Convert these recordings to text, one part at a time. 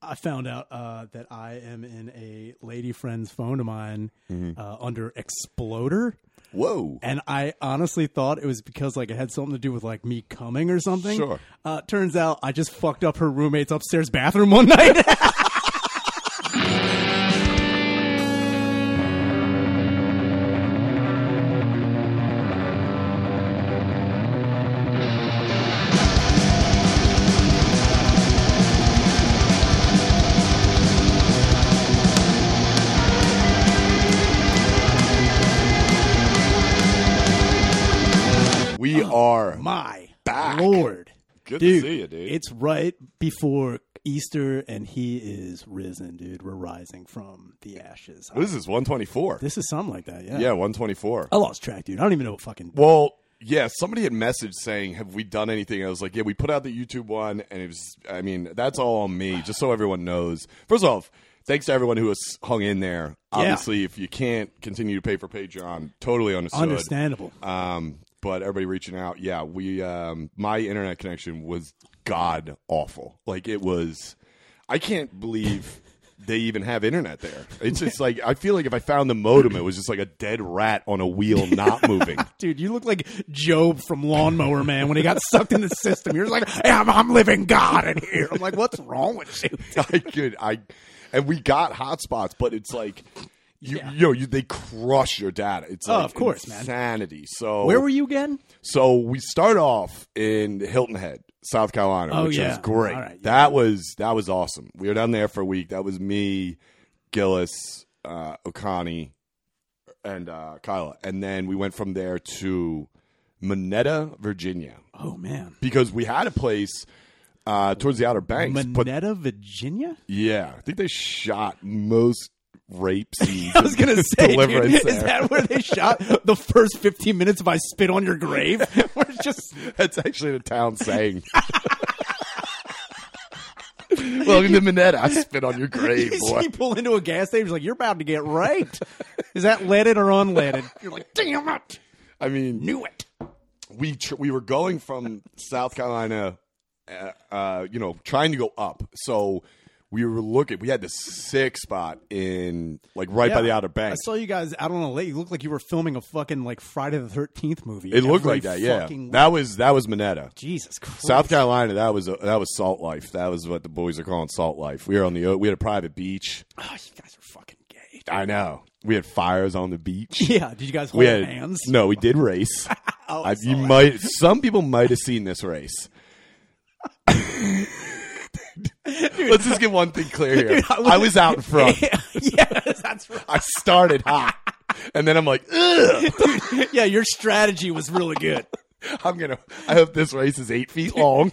I found out uh, that I am in a lady friend's phone of mine Mm-hmm. uh, under Exploder. Whoa. And I honestly thought it was because like it had something to do with like me coming or something. Sure. Uh, turns out I just fucked up her roommate's upstairs bathroom one night. Right before Easter and he is risen, dude. We're rising from the ashes. What is this? 124. This is something like that, yeah. Yeah, 124. I lost track, dude. I don't even know what fucking Well, yeah, somebody had messaged saying, "Have we done anything?" I was like, "Yeah, we put out the YouTube one, and it was. I mean, that's all on me, just so everyone knows. First off, thanks to everyone who has hung in there. Obviously, if you can't continue to pay for Patreon, totally understood. understandable. Um, but everybody reaching out, yeah, we. Um, my internet connection was god awful. Like it was. I can't believe. They even have internet there. It's just like I feel like if I found the modem, it was just like a dead rat on a wheel, not moving. Dude, you look like Jobe from Lawnmower Man when he got sucked in the system. You're like, hey, I'm, I'm living God in here. I'm like, what's wrong with you? I could I and we got hotspots, but it's like you Yeah. you know you they crush your data. It's Oh, like of course, man. insanity. So Where were you again? So we start off in Hilton Head, South Carolina, Oh, which yeah. was great. Right, yeah. That was that was awesome. We were down there for a week. That was me, Gillis, uh, Okani, and uh, Kyla, and then we went from there to Monetta, Virginia, Oh, man. because we had a place uh, towards the Outer Banks, but Virginia? yeah, I think they shot most rape scenes. I was to say, dude, deliverance is there. that where they shot the first 15 minutes of I Spit on Your Grave? Where it's just, That's actually the town saying. Welcome to Minetta. I spit on your grave, you boy. pull into a gas station, he's like, you're about to get raped. Is that leaded or unleaded? You're like, damn it. I mean, Knew it. we tr- we were going from South Carolina, uh, uh, you know, trying to go up. So we were looking. We had the sick spot in like right by the Outer bank. I saw you guys out on a lake. You looked like you were filming a fucking like Friday the Thirteenth movie. It looked like that. Yeah, fucking- that was that was Minetta. Jesus Christ. South Carolina, that was a, that was salt life. That was what the boys are calling salt life. We were on the we had a private beach. Oh, you guys are fucking gay. I know. We had fires on the beach. Yeah. Did you guys hold we had hands? no. We did race. Oh, I you might. Some people might have seen this race. Let's just get one thing clear here. I was out in front. yes, that's right. I started hot, and then I'm like, Ugh, Yeah, your strategy was really good. I'm gonna. I hope this race is eight feet long.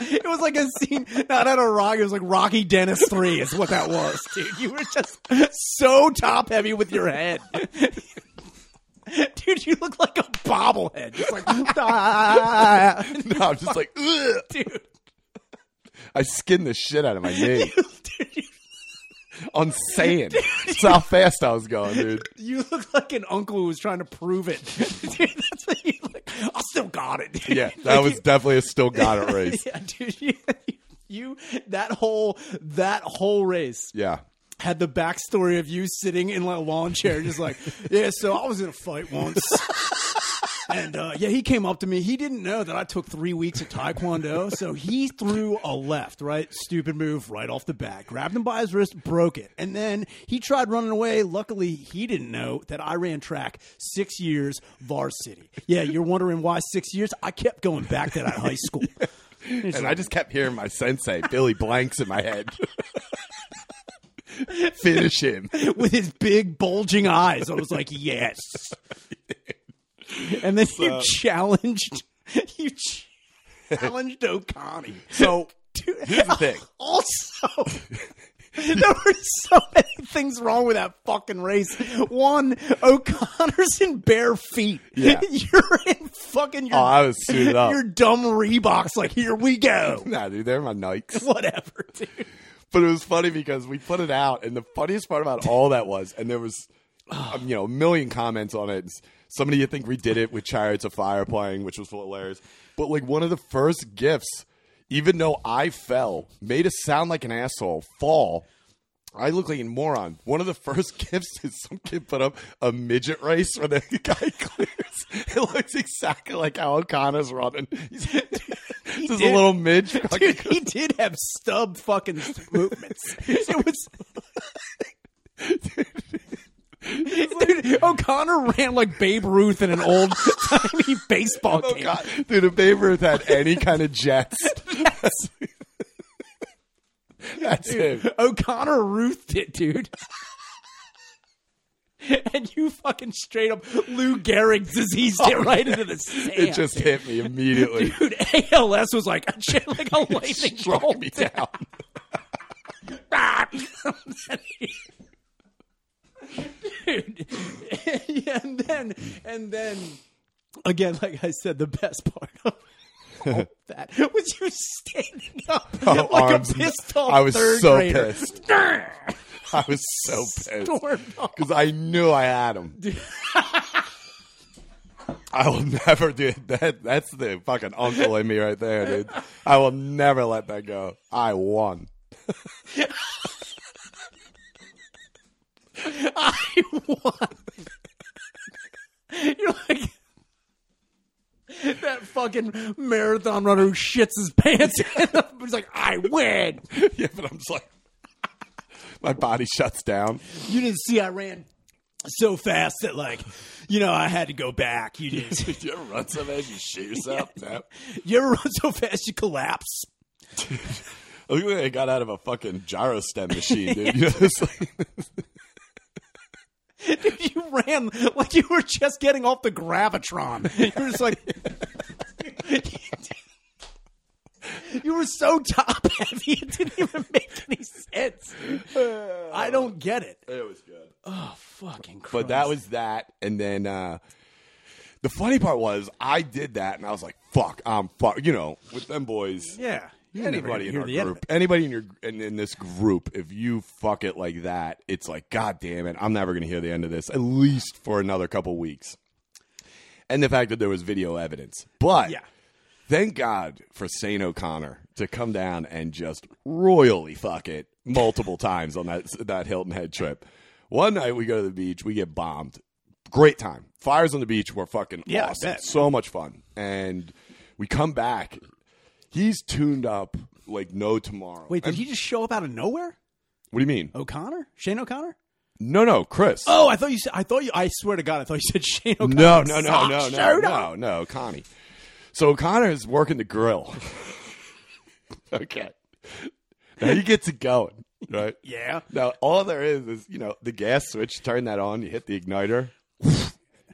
It was like a scene, not out of Rocky. It was like Rocky Dennis three, is what that was, dude. You were just so top heavy with your head, dude. You look like a bobblehead, just like ah, no, I'm just like, Ugh. dude. I skinned the shit out of my knee on sand. That's how fast I was going, dude. you look like an uncle who was trying to prove it, dude. That's what you look. I still got it. Dude. Yeah, that Like, was you- definitely a still got it race. Yeah, dude. You, you that whole that whole race Yeah. had the backstory of you sitting in like a lawn chair, just like, yeah. So I was in a fight once, and uh, yeah, he came up to me. He didn't know that I took three weeks of taekwondo, so he threw a left, right, stupid move right off the bat, grabbed him by his wrist, broke it, and then he tried running away. Luckily, he didn't know that I ran track six years varsity. Yeah, you're wondering why six years? I kept going back to that high school. And I just kept hearing my sensei, Billy Blanks, in my head. Finish him. with his big bulging eyes. I was like, yes. And then you challenged, you challenged Okani. So Dude, here's the thing. Also, there were so many things wrong with that fucking race. One, O'Connor's in bare feet. Yeah. You're in fucking your, Oh, I was suited up. your dumb Reeboks. Like, here we go. Nah, dude, they're my Nikes. Whatever, dude. But it was funny because we put it out, and the funniest part about all that was, and there was, um, you know, a million comments on it. Somebody you think redid it with Chariots of Fire playing, which was hilarious. But like one of the first gifts, even though I fell, made us sound like an asshole, fall. I look like a moron. One of the first gifts is some kid put up a midget race where the guy clears. It looks exactly like how O'Connor's running. He's, just a little midge. Dude, he did have stub fucking movements. It was. Dude, O'Connor ran like Babe Ruth in an old timey baseball Oh game. dude! If Babe Ruth had any kind of jets, Yes. that's him. O'Connor Ruthed it, dude. and you fucking straight up Lou Gehrig diseased it oh, right into the sand. It just hit me immediately. Dude, ALS was like like a lightning bolt. me down. Dude. and then and then again, like I said, the best part of that was you standing up Oh, like arms a pissed off I was third so grader. pissed. I was so pissed Stormed off. because I knew I had him. I will never do that. That's the fucking uncle in me right there, dude. I will never let that go. I won. I won. You're like that fucking marathon runner who shits his pants he's like, I win. Yeah, but I'm just like, my body shuts down. You didn't see I ran so fast that like, you know, I had to go back. You didn't. Did you ever run so fast you shit yourself? No. You ever run so fast you collapse? Look at I got out of a fucking gyrostem machine, dude. You know, it's like, Dude, you ran like you were just getting off the gravitron. You were just like. You were so top heavy, it didn't even make any sense. I don't get it. it was good. Oh, fucking Christ. But that was that, and then uh, the funny part was I did that, and I was like, "Fuck, I'm fuck." You know, with them boys. Yeah. You Anybody in our the end of group, anybody in your in, in this group, if you fuck it like that, it's like, God damn it, I'm never gonna hear the end of this, at least for another couple weeks. And the fact that there was video evidence, but Yeah. thank God for Saint O'Connor to come down and just royally fuck it multiple times on that that Hilton Head trip. One night we go to the beach, we get bombed. Great time. Fires on the beach were fucking Yeah, awesome. So much fun. And we come back. He's tuned up like no tomorrow. Wait, did And- he just show up out of nowhere? What do you mean? O'Connor? Shane O'Connor? No, no, Chris. Oh, I thought you said. I thought you. I swear to God, I thought you said Shane O'Connor. no, no, no, no, no, no, no, Connie. So O'Connor is working the grill. okay. Now he gets it going, right? Yeah. Now all there is is you know the gas switch. Turn that on. You hit the igniter.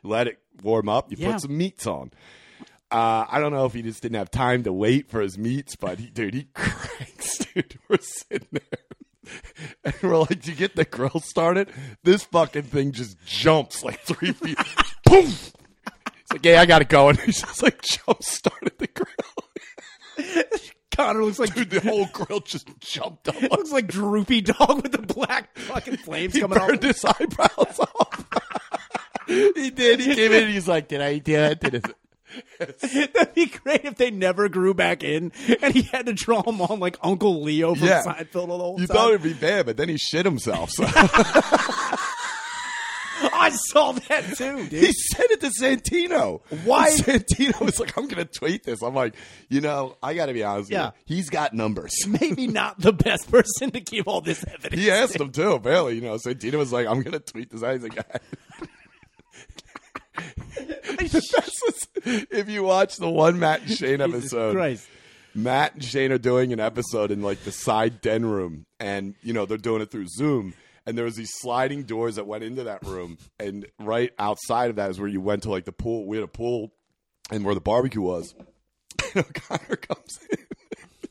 let it warm up. You Yeah. put some meats on. Uh, I don't know if he just didn't have time to wait for his meats, but he, dude, he cranks, dude. We're sitting there, and we're like, "Do you get the grill started?" This fucking thing just jumps like three feet. Boom! It's like, "Yeah, I got it going." He's just like jump started the grill. Connor looks like Dude, the whole grill just jumped up. looks like droopy dog with the black fucking flames He coming out. burned his eyebrows off. he did. He came in. and He's like, "Did I do it?" Did it? That'd be great if they never grew back in, and he had to draw them on like Uncle Leo from Yeah. Seinfeld all the whole You time. thought it'd be bad, but then he shit himself. So I saw that too, dude. he sent it to Santino. Why- And Santino was like, "I'm going to tweet this." I'm like, you know, I got to be honest. Yeah. with you. he's got numbers. Maybe not the best person to keep all this evidence. He asked him too. Apparently, you know, Santino was like, "I'm going to tweet this." out." He's like, was if you watch the one Matt and Shane episode. Christ. Matt and Shane are doing an episode in like the side den room, and you know they're doing it through Zoom. And there was these sliding doors that went into that room, and right outside of that is where you went to like the pool. We had a pool, and where the barbecue was. And O'Connor comes in,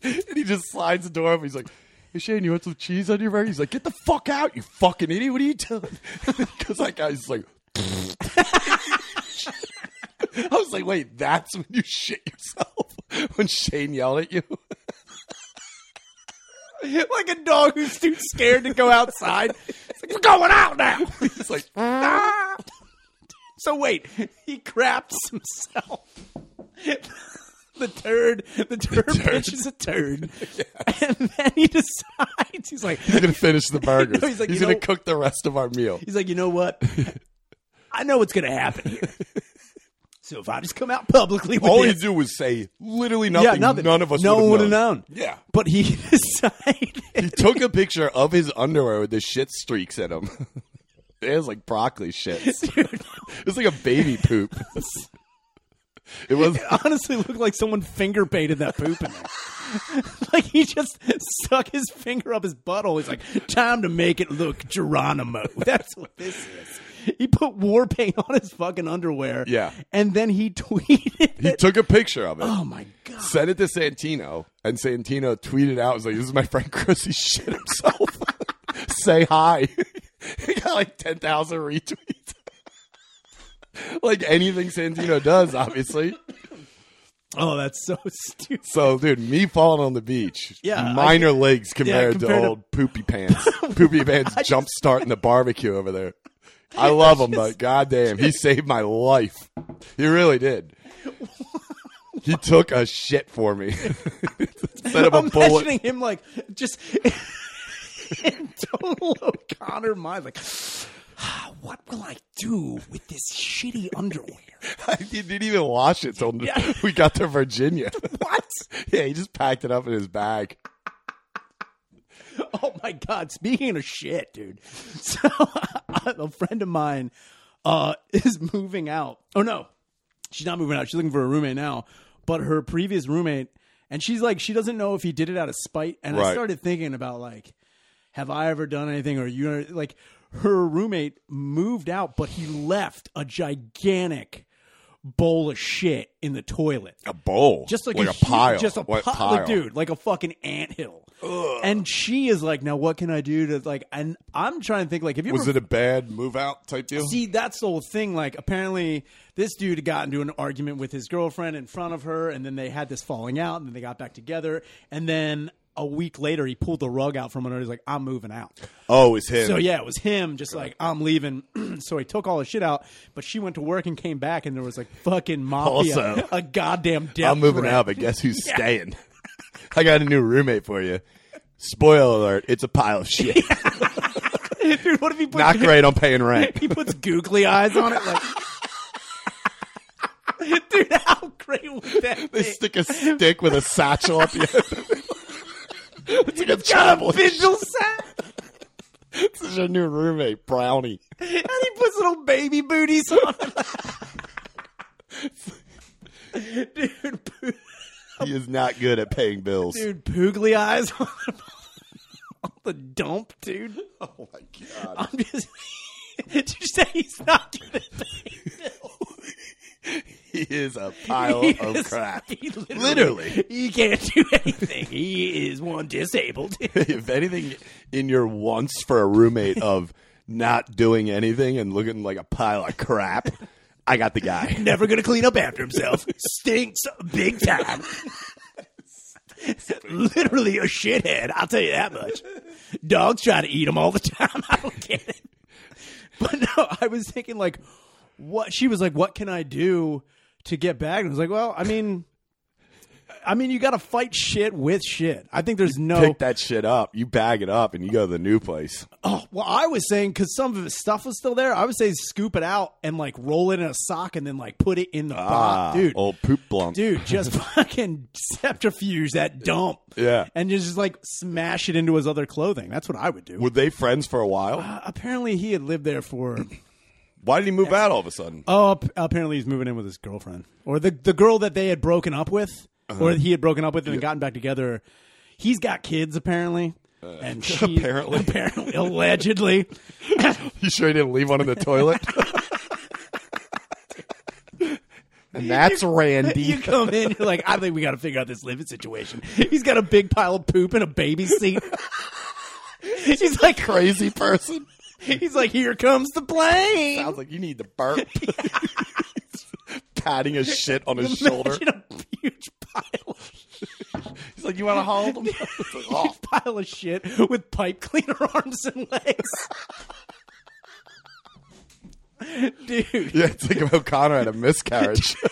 and he just slides the door open. He's like, "Hey Shane, you want some cheese on your burger?" He's like, "Get the fuck out, you fucking idiot! What are you doing?" Because that guy's like. I was like, wait, that's when you shit yourself? When Shane yelled at you? like a dog who's too scared to go outside. It's like, we're going out now. He's like, Ah. so wait, he craps himself. the turd, the turd, pitches a turd, and then he decides he's like, He's gonna finish the burgers. No, he's like, he's gonna know- cook the rest of our meal. he's like, you know what? I know what's gonna happen here. So if I just come out publicly with All he this, do was say literally nothing. yeah, nothing. None of us. no one would have known. Yeah. but he decided. He took a picture of his underwear with the shit streaks in them. it was like broccoli shit. It was like a baby poop. it was. honestly looked like someone finger painted that poop in there. like he just stuck his finger up his butthole. He's like, time to make it look Geronimo. That's what this is. He put war paint on his fucking underwear. Yeah. And then he tweeted He it. took a picture of it. oh my God. Sent it to Santino, and Santino tweeted out, "Was like, this is my friend Chris. He shit himself. Say hi." he got like ten thousand retweets. like anything Santino does, obviously. Oh, that's so stupid. So, dude, me falling on the beach, Yeah, I- minor legs compared, compared to to- old poopy pants. poopy pants jump starting the barbecue over there. I love him, but goddamn, he saved my life. He really did. He took a shit for me instead of a I'm bullet. imagining him like just in total O'Connor mind, like, "Ah, what will I do with this shitty underwear? he didn't even wash it till we got to Virginia. What? yeah, he just packed it up in his bag. Oh my god! Speaking of shit, dude. So a friend of mine uh, is moving out. Oh no, she's not moving out. She's looking for a roommate now. But her previous roommate, and she's like, she doesn't know if he did it out of spite. And I Right. started thinking about like, have I ever done anything? Or you like, her roommate moved out, but he left a gigantic bowl of shit in the toilet A bowl, just like, like a, a, pile, huge, just a What pi- pile, like dude, like a fucking anthill. And she is like, now what can I do to like? And I'm trying to think like, have you Was ever it a bad move out type deal? see? That's the whole thing. Like, apparently, this dude got into an argument with his girlfriend in front of her, and then they had this falling out, and then they got back together, and then. A week later, he pulled the rug out from under. He's like, "I'm moving out." oh, it's him. So yeah, it was him, just like I'm leaving. so he took all his shit out, but she went to work and came back, and there was like fucking mafia, Also, a goddamn death. I'm moving threat. out, but guess who's staying? I got a new roommate for you. Spoiler alert: it's a pile of shit. Dude, what if he puts Not great on paying rent. He puts googly eyes on it, like. Dude, how great would that They be? stick a stick with a satchel at the end. it's like a Got a travel. vigil set, This is your new roommate, Brownie. and he puts little baby booties on it. dude, He is not good at paying bills. dude, poogly eyes on, the dump, dude. Oh my god! I'm just. Did you say he's not good at paying bills? He is a pile He of is- crap. he literally, Literally. he can't do anything. He is one disabled. if anything, in your wants for a roommate of not doing anything and looking like a pile of crap, I got the guy. Never gonna clean up after himself. Stinks big time. Literally a shithead. I'll tell you that much. Dogs try to eat him all the time. I don't get it. But no, I was thinking like, what? She was like, "What can I do to get back?" And I was like, "Well, I mean." I mean, you got to fight shit with shit. I think there's no. Pick that shit up. You bag it up and you go to the new place. Oh, well, I was saying because some of his stuff was still there. I would say scoop it out and like roll it in a sock and then like put it in the Ah, pot, dude. old poop blunt. Dude, just fucking centrifuge that dump. Yeah. and just like smash it into his other clothing. That's what I would do. Were they friends for a while? Uh, apparently, he had lived there for. Why did he move out all of a sudden? Oh, apparently he's moving in with his girlfriend or the the girl that they had broken up with, Uh-huh. or he had broken up with and gotten back together. He's got kids apparently, and she, Uh, apparently. apparently, allegedly. You sure he didn't leave one in the toilet? and that's Randy. You come in, you're like, I think we got to figure out this living situation. He's got a big pile of poop in a baby seat. He's like, Crazy person. he's like, here comes the plane. Sounds like you need to burp. Patting his shit on his shoulder. Imagine a huge pile, He's like, you want to hold him? It's like, oh, huge pile of shit with pipe cleaner arms and legs. Dude, yeah, think of O'Connor had a miscarriage.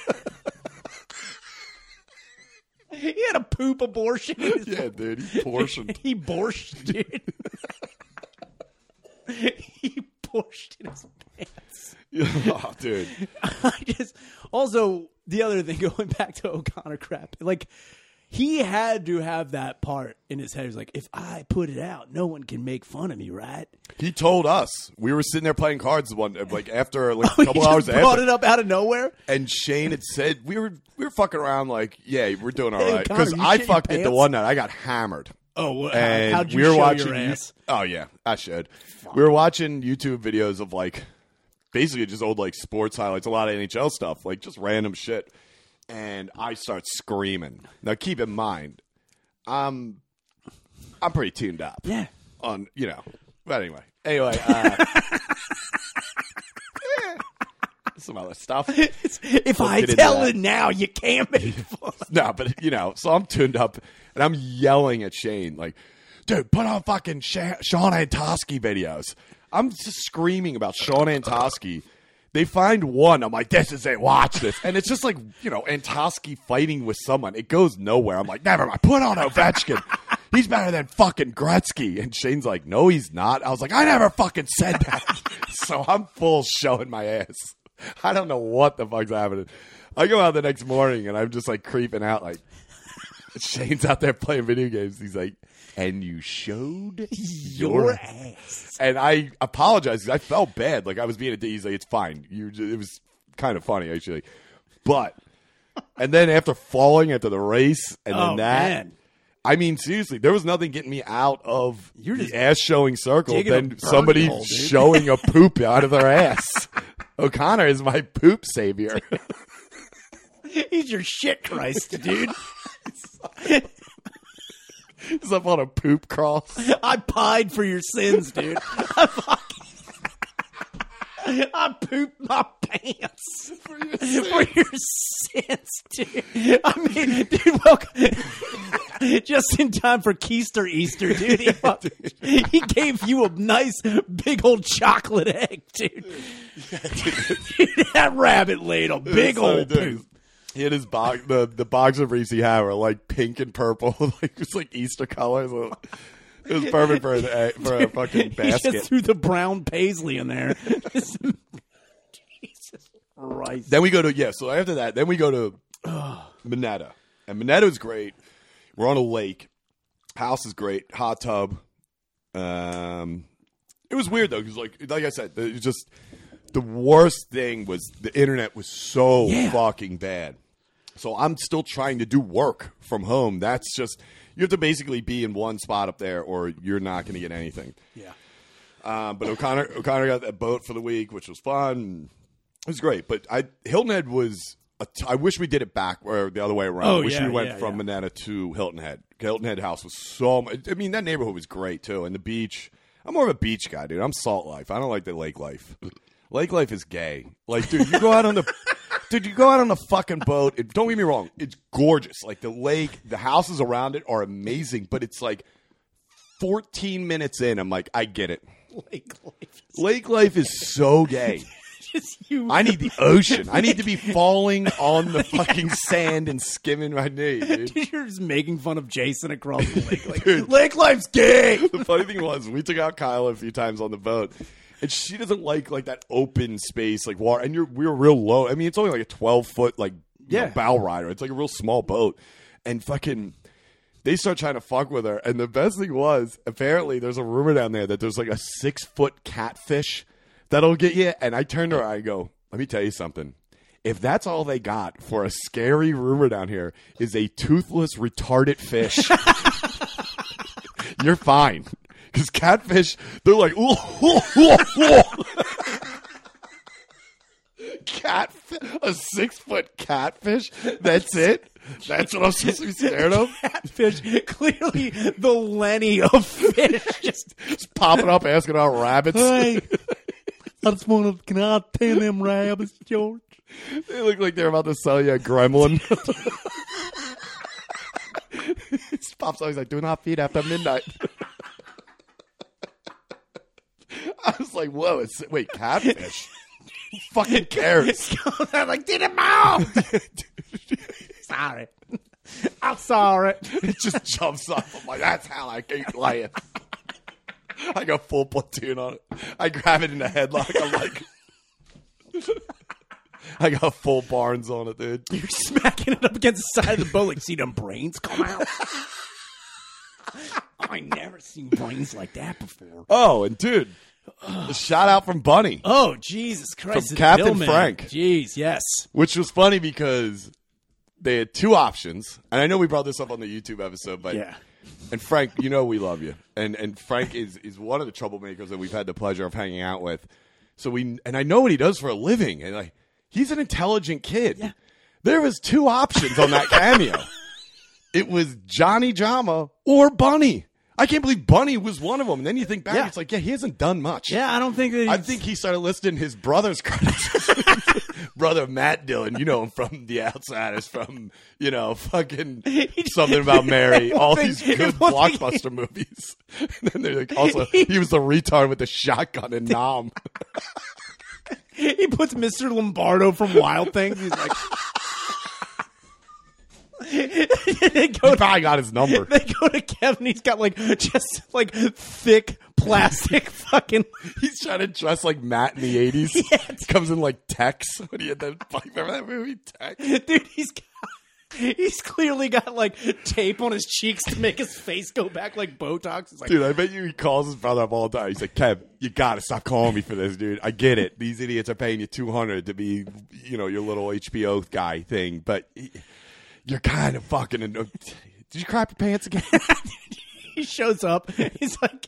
he had a poop abortion. Yeah, dude, he portioned. he borscht, dude. he borscht in his pants. oh, dude. I just also the other thing going back to O'Connor crap, like he had to have that part in his head. He's like, if I put it out, no one can make fun of me, right? He told us we were sitting there playing cards one like after like oh, a He couple just hours brought after, it up out of nowhere. and Shane had said we were we were fucking around like yeah we're doing all Hey, right because I fucked it the one night I got hammered Oh, wha- and how'd you we were watching. your ass? oh yeah, I should. We were watching YouTube videos of like basically just old like sports highlights, a lot of NHL stuff, like just random shit. And I start screaming. Now keep in mind, I'm I'm pretty tuned up. Yeah. On you know, but anyway, anyway. Uh, some other stuff. if We'll I tell it now, you can't make fun. No, but you know, so I'm tuned up and I'm yelling at Shane like, "Dude, put on fucking Sha- Shawn Antoski videos." I'm just screaming about Shawn Antoski. They find one. I'm like, "This is it. Watch this." And it's just like you know, Antoski fighting with someone. It goes nowhere. I'm like, "Never mind. Put on Ovechkin." He's better than fucking Gretzky. And Shane's like, no, he's not. I was like, I never fucking said that. so I'm full showing my ass. I don't know what the fuck's happening. I go out the next morning and I'm just like creeping out like Shane's out there playing video games. He's like, and you showed Your ass. and I apologize 'cause I felt bad. Like I was being a dick. He's like, it's fine. You, it was kind of funny actually, but and then after falling after the race and then Oh, that, man. I mean seriously, there was nothing getting me out of You're the ass showing circle than somebody hole, showing a poop out of their ass. O'Connor is my poop savior. He's your shit Christ, dude. He's up on a poop cross. I pied for your sins, dude. I fucking. I pooped my pants for your, sins, dude. I mean, dude, welcome. Just in time for Keister Easter, dude. He, fucking- he gave you a nice big old chocolate egg, dude. Dude, that rabbit laid a big old poop. He had his box. The the box of Reese he had like pink and purple, like just like Easter colors. It was perfect for an, for a fucking He basket. just threw the brown paisley in there. Jesus Christ. Then we go to yeah. So after that, then we go to Minetta, and Minetta's great. We're on a lake. House is great. Hot tub. Um, it was weird though because like like I said, it just the worst thing was the internet was so Yeah. fucking bad. So I'm still trying to do work from home. That's just you have to basically be in one spot up there, or you're not going to get anything. Yeah. Um, but O'Connor O'Connor got that boat for the week, which was fun. It was great. But I Hilton Head was. A t- I wish we did it back or the other way around. Oh, I wish yeah, we went yeah, from yeah. Manana to Hilton Head. Hilton Head House was so. I mean, that neighborhood was great too, and the beach. I'm more of a beach guy, dude. I'm salt life. I don't like the lake life. Lake life is gay. Like, dude, you go out on the. Dude, you go out on the fucking boat. It, don't get me wrong. It's gorgeous. Like the lake, the houses around it are amazing, but it's like 14 minutes in, I'm like, I get it. Lake life is Lake life is so gay. I need the ocean. I need to be falling on the fucking sand and skimming my knee, dude. You're just making fun of Jason across the lake. Like, lake life's gay. The funny thing was, we took out Kyle a few times on the boat, and she doesn't like like that open space, like water. And you're we were real low. I mean, it's only like a 12 foot like you know, bow rider. It's like a real small boat, and fucking. They start trying to fuck with her, and the best thing was apparently there's a rumor down there that there's like a six foot catfish that'll get you. And I turn to her, I go, "Let me tell you something. If that's all they got for a scary rumor down here is a toothless retarded fish, you're fine. Because catfish, they're like, ooh, ooh, ooh, ooh. cat, a six foot catfish. That's it. That's what I'm supposed to be scared of. Catfish, clearly the Lenny of fish. Just Just popping up, asking about rabbits. hey, I just want to. Can I tame them rabbits, George? They look like they're about to sell you a gremlin. Pops up. He's like, "Do not feed after midnight." I was like, "Whoa! It's wait, catfish? Fucking cares?" I'm like, did it mouth. Sorry. I'm sorry. It just jumps up. I'm like, that's how I keep playing. I go full platoon on it. I grab it in the headlock. I'm like, I got full barns on it, dude. You're smacking it up against the side of the boat like, see them brains come out? I never seen brains like that before. Oh, and dude, a shout out from Bunny, Oh, Jesus Christ. From Captain. Frank. Jeez, yes. which was funny because they had two options. And I know we brought this up on the YouTube episode, but Yeah. And Frank, you know we love you, and and Frank is is one of the troublemakers that we've had the pleasure of hanging out with. So we and I know what he does for a living, and like he's an intelligent kid. Yeah. There was two options on that cameo. it was Johnny Drama or Bunny. I can't believe Bunny was one of them. And then you think back, Yeah. it's like, yeah, he hasn't done much. Yeah, I don't think that I think he started listing his brother's credits. Brother Matt Dillon, you know him from The Outsiders, from you know fucking something about Mary, all these good thing- blockbuster movies. And then they're like, also he was the retard with the shotgun in Nam. he puts Mr. Lombardo from Wild Things. He's like, they go He probably got his number. they go to Kevin. He's got like just like thick plastic fucking. He's trying to dress like Matt in the eighties. Yes. Comes in like Tex he had that. Remember that movie Tex? Dude, he's got, he's clearly got like tape on his cheeks to make his face go back like Botox. Like, Dude, I bet you he calls his brother up all the time. He's like, Kev, you gotta stop calling me for this, dude. I get it. These idiots are paying you two hundred to be, you know, your little HBO guy thing, but he- you're kind of fucking. Uh, did you crap your pants again? he shows up. He's like.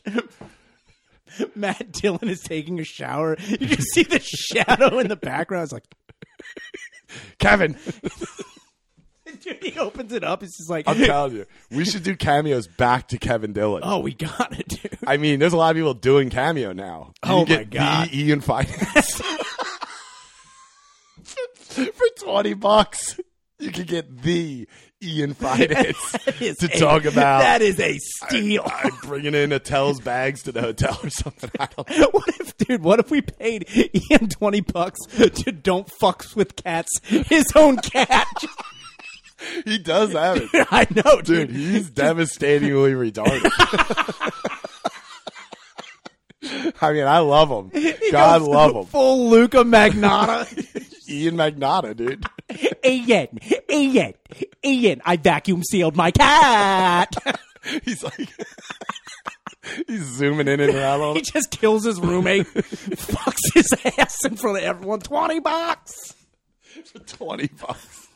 Matt Dillon is taking a shower. You can see the shadow in the background. It's like, Kevin, dude, he opens it up. It's just like, I'm telling you, we should do cameos back to Kevin Dillon. oh, we got it, dude. I mean, there's a lot of people doing cameo now. You Oh my God. the Ian Fidance for twenty bucks. You could get the Ian Fidance to a- talk about. That is a steal. I'm bringing in Attell's bags to the hotel or something. I what if, dude? What if we paid Ian twenty bucks to don't fucks with cats? His own cat. He does have it. I know, Dude, dude. he's devastatingly retarded. I mean, I love him. He God love him. Full Luka Magnotta. Ian Magnotta, dude. Ian, Ian, Ian. I vacuum sealed my cat. He's like, he's zooming in and on he just kills his roommate, fucks his ass in front of everyone. Twenty bucks. for 20 bucks.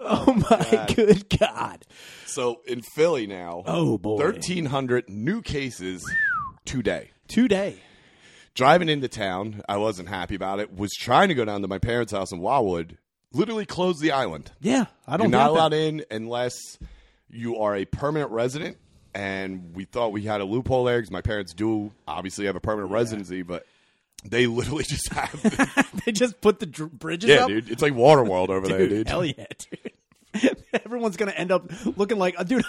Oh, oh my good god. So in Philly now, Oh boy. 1,300 new cases today. Today. Driving into town, I wasn't happy about it. Was trying to go down to my parents' house in Wildwood. Literally closed the island. Yeah, I You're don't. not allowed that. in unless you are a permanent resident. And we thought we had a loophole there because my parents do obviously have a permanent residency, but they literally just have. They just put the dr- bridges yeah, up. dude, it's like Waterworld over there, dude. Hell yeah, dude. Everyone's gonna end up looking like, uh, dude.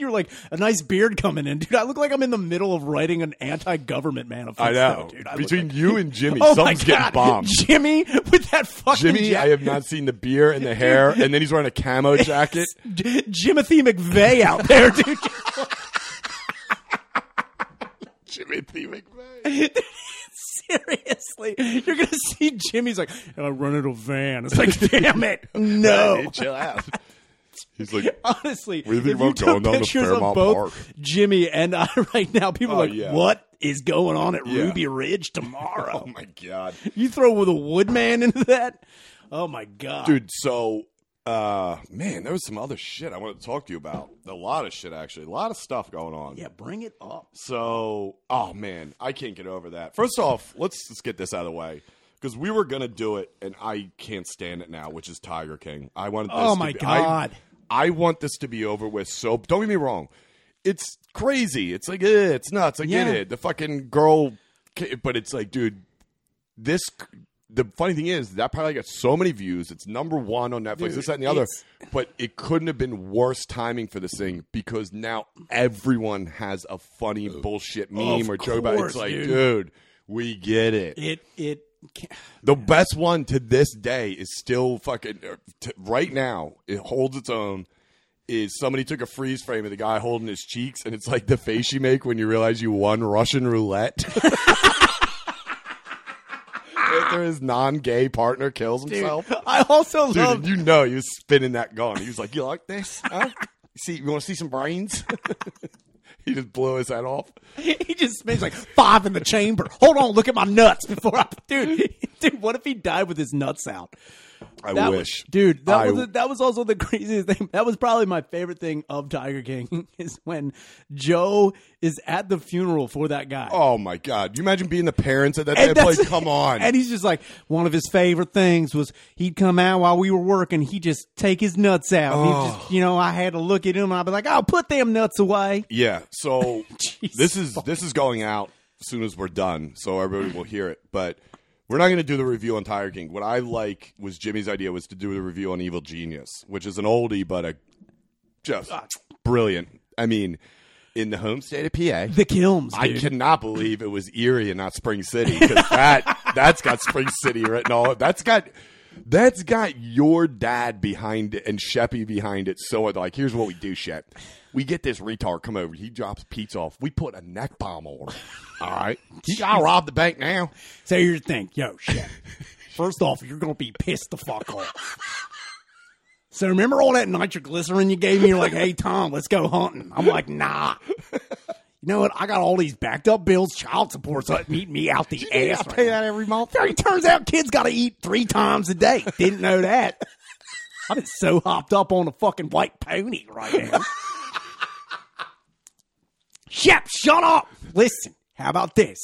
You're like a nice beard coming in, dude. I look like I'm in the middle of writing an anti-government manifesto, I know. dude. I Between like- you and Jimmy, oh something's getting bombed. Jimmy with that fucking Jimmy, jack- I have not seen the beer and the hair, and then he's wearing a camo jacket. J- Jimothy McVeigh out there, dude. T. McVeigh. Seriously, you're gonna see Jimmy's like, and "I run rented a van." It's like, damn it, no. Chill out. He's like, Honestly, What do you if think you about took going down to pictures of Fairmount both Park? Jimmy and I right now, people Oh, are like, yeah. "What is going on at Yeah. Ruby Ridge tomorrow?" oh my god, You throw with a woodman into that? Oh my god, dude. So, uh, man, there was some other shit I wanted to talk to you about. A lot of shit, actually. A lot of stuff going on. Yeah, bring it up. So, oh man, I can't get over that. First off, let's just get this out of the way because we were gonna do it, and I can't stand it now, which is Tiger King. I wanted. This Oh, to my be- I- God. I, want this to be over with. So don't get me wrong, it's crazy. It's like eh, it's nuts. I get Yeah. it. The fucking girl, but it's like, dude, this. The funny thing is that probably got so many views. It's number one on Netflix. Dude, this, that, and the other. But it couldn't have been worse timing for this thing because now everyone has a funny bullshit meme Of or joke about it. It's like, dude. dude, we get it. It it The best one to this day is still fucking uh, t- right now. It holds its own. Is somebody took a freeze frame of the guy holding his cheeks, and it's like the face you make when you realize you won Russian roulette. After his non-gay partner kills himself, I also dude, love you know he was spinning that gun. He was like, "You like this? Huh? See, you want to see some brains?" he just blew his head off. he just spins like five in the chamber. Hold on, look at my nuts before I, dude, dude. What if he died with his nuts out? I That wish, was, dude. That I- was that was also the craziest thing. That was probably my favorite thing of Tiger King is when Joe is at the funeral for that guy. Oh my god! You imagine being the parents at that And time? Like, come on. And he's just like, one of his favorite things was he'd come out while we were working. He'd just take his nuts out. Oh. just, you know, I had to look at him and I'd be like, oh, put them nuts away. Yeah. So this is this is going out as soon as we're done, so everybody will hear it. But we're not going to do the review on Tiger King. What I like was Jimmy's idea was to do the review on Evil Genius, which is an oldie but a just ah. brilliant. I mean, in the home state of PA. The Kilms, I dude. cannot believe it was Erie and not Spring City because that that's got Spring City written all. That's got that's got your dad behind it and Sheppy behind it. So like, here's what we do, Shep. We get this retard come over. He drops pizza off. We put a neck bomb on him. All right, you gotta rob the bank now. So here's the thing, yo, shit. First off, you're gonna be pissed the fuck off. So remember all that nitroglycerin you gave me? You're like, hey Tom, let's go hunting. I'm like, nah. You know what? I got all these backed up bills, child support's eating me out the I ass. right pay that every month. It turns out kids got to eat three times a day. Didn't know that. I've been so hopped up on the fucking white pony right now. Shep, shut up. Listen, how about this?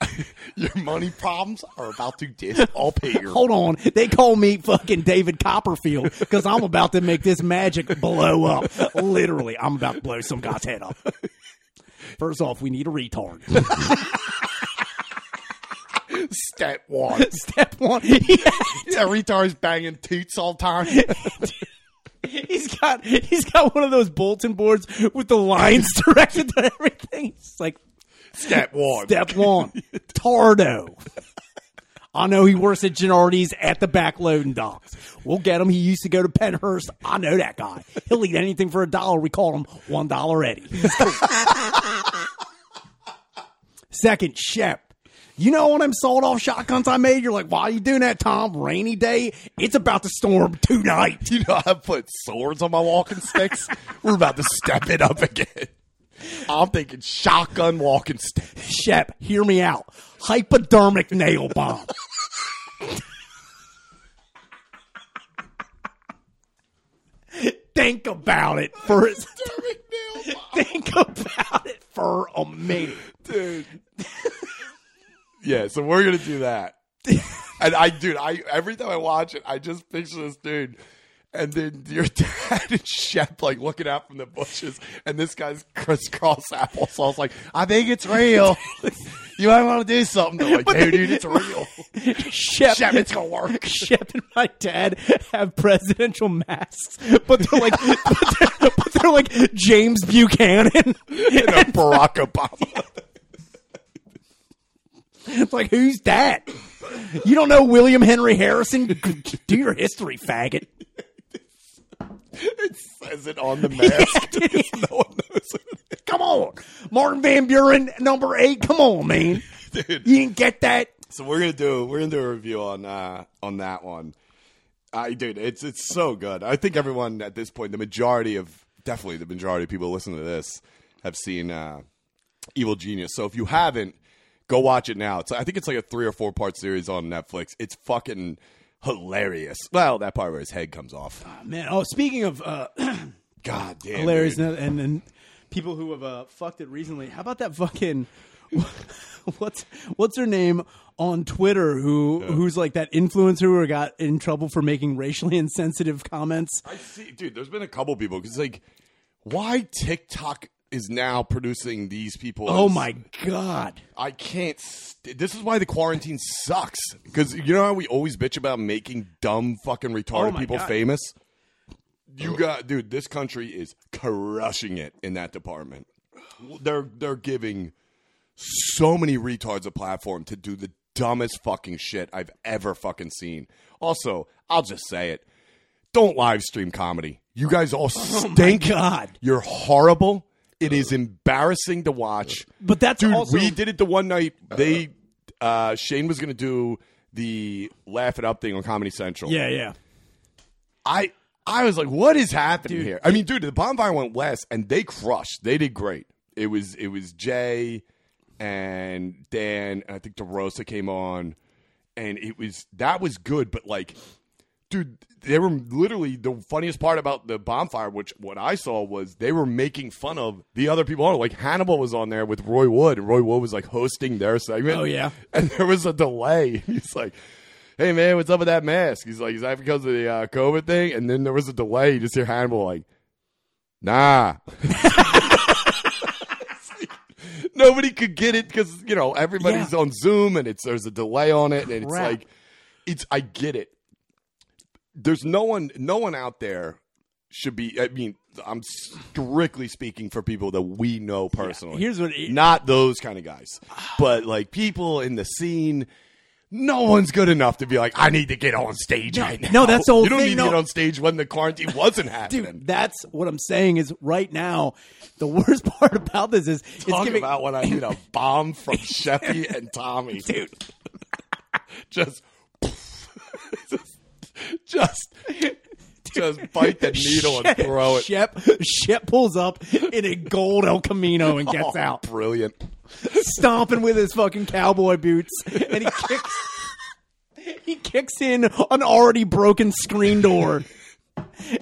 Your money problems are about to disappear. Hold on. They call me fucking David Copperfield because I'm about to make this magic blow up. Literally, I'm about to blow some guy's head up. First off, we need a retard. Step one. Step one. that retard's banging toots all the time. He's got he's got one of those bulletin boards with the lines directed to everything. It's like Step one. step one, Tardo. I know he works at Genuardi's at the back loading docks. We'll get him. He used to go to Pennhurst. I know that guy. He'll eat anything for a dollar. We call him one dollar Eddie. Second, Shep. You know all them sold off shotguns I made? You're like, why are you doing that, Tom? Rainy day? It's about to storm tonight. You know, I put swords on my walking sticks. We're about to step it up again. I'm thinking shotgun walking stick. Shep, hear me out. Hypodermic nail bomb. Think about it for a, think about it for a minute. dude. yeah, so we're gonna do that. And I, dude, I every time I watch it, I just picture this dude, and then your dad and Shep like looking out from the bushes, and this guy's crisscross applesauce. I was like, I think it's real. you might want to do something. They're like, dude, dude, it's real. Shep, Shep, it's gonna work. Shep and my dad have presidential masks, but they're like, but they're, but they're like James Buchanan. And a Barack Obama. It's like, who's that? You don't know William Henry Harrison? Do your history, faggot. It says it on the mask. no one knows it. Come on. Martin Van Buren, number eight. Come on, man. Dude. You didn't get that? So we're gonna do we're gonna do a review on uh, on that one. I dude, it's it's so good. I think everyone at this point, the majority of definitely the majority of people listening to this have seen uh, Evil Genius. So if you haven't, go watch it now. It's I think it's like a three or four part series on Netflix. It's fucking hilarious. Well, that part where his head comes off. Oh, Man, oh, speaking of uh, God damn, hilarious dude. and, and people who have uh, fucked it recently, how about that fucking. What's what's her name on Twitter? Who who's like that influencer who got in trouble for making racially insensitive comments? I see, dude. There's been a couple people because like, why TikTok is now producing these people? Oh my god! I can't. St- this is why the quarantine sucks. Because you know how we always bitch about making dumb, fucking retarded Oh people God. famous. You got, dude. This country is crushing it in that department. They're they're giving so many retards a platform to do the dumbest fucking shit I've ever fucking seen. Also, I'll just say it. Don't live stream comedy. You guys all oh stink. God. You're horrible. It is embarrassing to watch. But that's Dude, also we did it the one night. They uh Shane was gonna do the laugh it up thing on Comedy Central. yeah, yeah. I I was like, what is happening here? I mean, dude, the bonfire went west and they crushed. They did great. It was it was Jay and Dan and I think DeRosa came on and it was that was good, but like dude, they were literally the funniest part about the bonfire, which what I saw was they were making fun of the other people on it. Like Hannibal was on there with Roy Wood, and Roy Wood was like hosting their segment. Oh, yeah. and there was a delay. He's like, "Hey man, what's up with that mask?" He's like, "Is that because of the uh, COVID thing?" And then there was a delay. You just hear Hannibal like, "Nah." Nobody could get it because you know everybody's Yeah. on Zoom and it's there's a delay on it and it's like it's I get it. There's no one no one out there should be I mean I'm strictly speaking for people that we know personally. Here's what it- not those kind of guys. But like people in the scene no one's good enough to be like, I need to get on stage right now. no, that's the whole You don't thing, need no. to get on stage when the quarantine wasn't happening. Dude, that's what I'm saying is right now, the worst part about this is it's giving about when I need a bomb from Sheffy and Tommy. dude. just, just, just bite the needle and throw it. Shep Shep pulls up in a gold El Camino and gets Oh, out, Brilliant. stomping with his fucking cowboy boots, and he kicks. He kicks in an already broken screen door.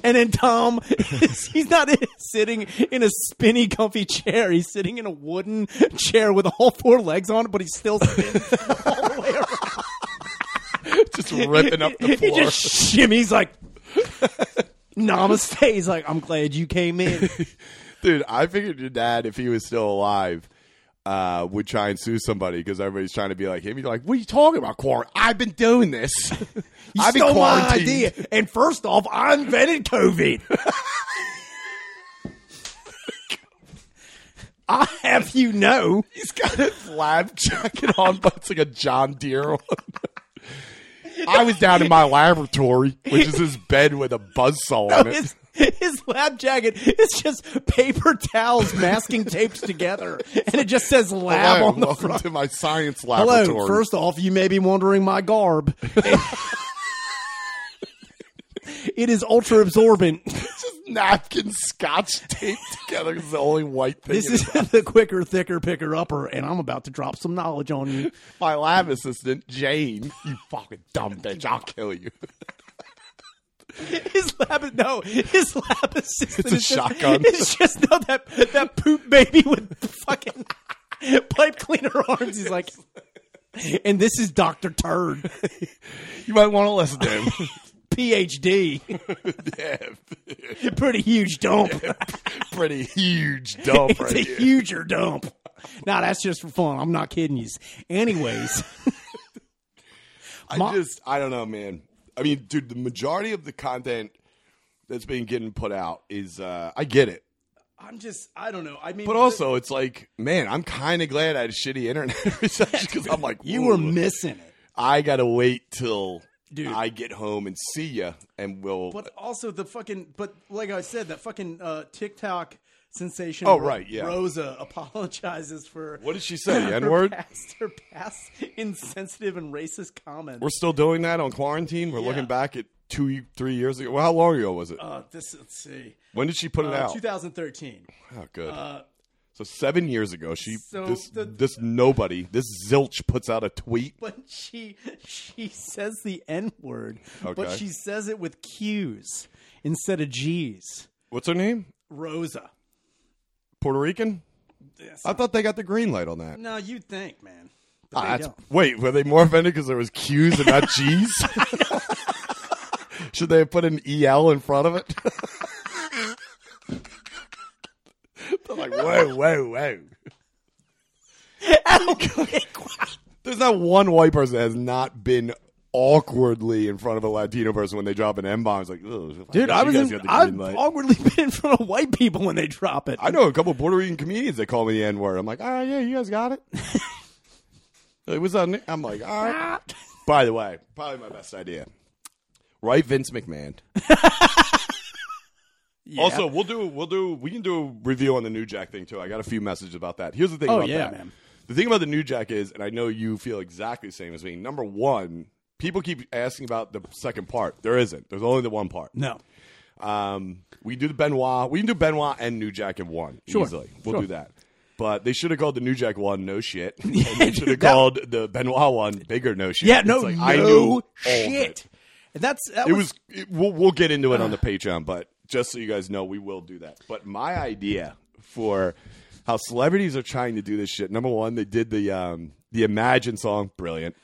And then Tom, is, he's not sitting in a spinny, comfy chair. He's sitting in a wooden chair with all four legs on it, but he's still spins all the way. Just ripping up the He floor. just shimmies like, namaste. He's like, I'm glad you came in. Dude, I figured your dad, if he was still alive, uh, would try and sue somebody because everybody's trying to be like him. He's like, "What are you talking about, quarantine? I've been doing this. You I've been quarantined." idea. And first off, I invented COVID. I have you know. He's got a lab jacket on, but it's like a John Deere one. I was down in my laboratory, which is his bed with a buzzsaw on it. His, his lab jacket is just paper towels masking tapes together, and it just says lab Hello, on the welcome front. to my science laboratory. Hello. First off, you may be wondering my garb. it is ultra absorbent. just napkins scotch taped together is the only white thing. This is the quicker, thicker, picker upper, and I'm about to drop some knowledge on you. my lab assistant, Jane. You fucking dumb bitch. I'll kill you. His lab, no, his lab assistant It's a is shotgun. Just, it's just no, that that poop baby with the fucking pipe cleaner arms. He's like, and this is Doctor Turd, You might want to listen to him. PhD, yeah. pretty huge dump. Pretty huge dump it's right a here. huger dump. Now that's just for fun. I'm not kidding you. Anyways, I Ma- just, I don't know, man. I mean, dude, the majority of the content that's been getting put out is, uh, I get it. I'm just, I don't know. I mean, But also, it's like, man, I'm kind of glad I had shitty internet reception because I'm like, you were missing it. I got to wait till Dude. I get home and see you, and we'll. But also the fucking, but like I said, that fucking uh, TikTok sensation. Oh, right, yeah. Rosa apologizes for what did she say? N word? past, her past insensitive and racist comments. We're still doing that on quarantine. We're Yeah. looking back at two, three years ago. Well, how long ago was it? uh, this let's see, when did she put it uh, out? 2013. Oh, good. Uh, so seven years ago, she So this the- this nobody this zilch puts out a tweet. but she she says the N word, but Okay. she says it with Q's instead of G's. What's her name? Rosa. Puerto Rican. Yes. I thought they got the green light on that. no, you'd think, man. But Ah, they that's- don't. wait, were they more offended because there was Q's and not G's? Should they have put an EL in front of it? They're like, whoa, whoa, whoa. There's not one white person that has not been awkwardly in front of a Latino person when they drop an M bomb. It's like, Ugh, Dude, I was in, I've awkwardly been in front of white people when they drop it. I know a couple Puerto Rican comedians that call me the N word. I'm like, ah, yeah, you guys got it. It was on. I'm like, all right. By the way, probably my best idea. Right, Vince McMahon. Also, we'll do we'll do we can do a review on the New Jack thing too. I got a few messages about that. Here's the thing Oh, about yeah, that. man. The thing about the New Jack is, and I know you feel exactly the same as me. Number one, people keep asking about the second part. There isn't. There's only the one part. no. Um, we do the Benoit. We can do Benoit and New Jack in one Sure. easily. We'll Sure. do that. But they should have called the New Jack one no shit. And they should have called the Benoit one bigger no shit. Yeah, no, like, no I knew shit. it. And that's that It was. It, we'll, we'll get into it on the Patreon, but just so you guys know, we will do that. But my idea for how celebrities are trying to do this shit. Number one, they did the um, the Imagine song, brilliant,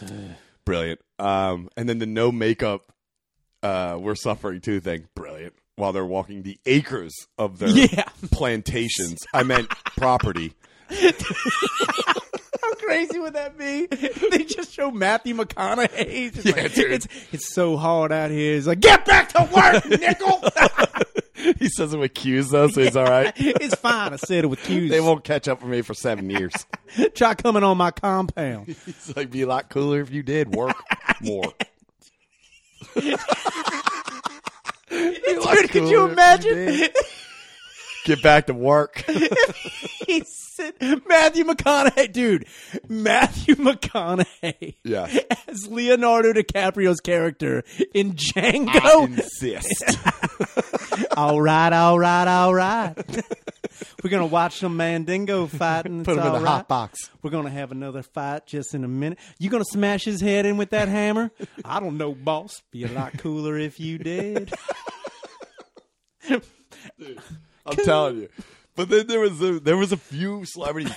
brilliant. Um, and then the no makeup, uh, we're suffering too thing, brilliant. While they're walking the acres of their Yeah. plantations, I meant property. Crazy would that be? they just show Matthew McConaughey. Just Yeah, like. It's it's so hard out here. He's like, get back to work, nickel. he says it with cues though, so he's all right. it's fine. I said it with cues. They won't catch up with me for seven years. try coming on my compound. It's like be a lot cooler if you did work more. Dude, could you imagine? Get back to work. he said, Matthew McConaughey, dude, Matthew McConaughey Yeah. as Leonardo DiCaprio's character in Django. I insist. all right, all right, all right. We're gonna watch some Mandingo fighting. Put him in the all hot box. We're gonna have another fight just in a minute. You gonna smash his head in with that hammer? I don't know, boss. Be a lot cooler if you did. I'm telling you. But then there was a, there was a few celebrities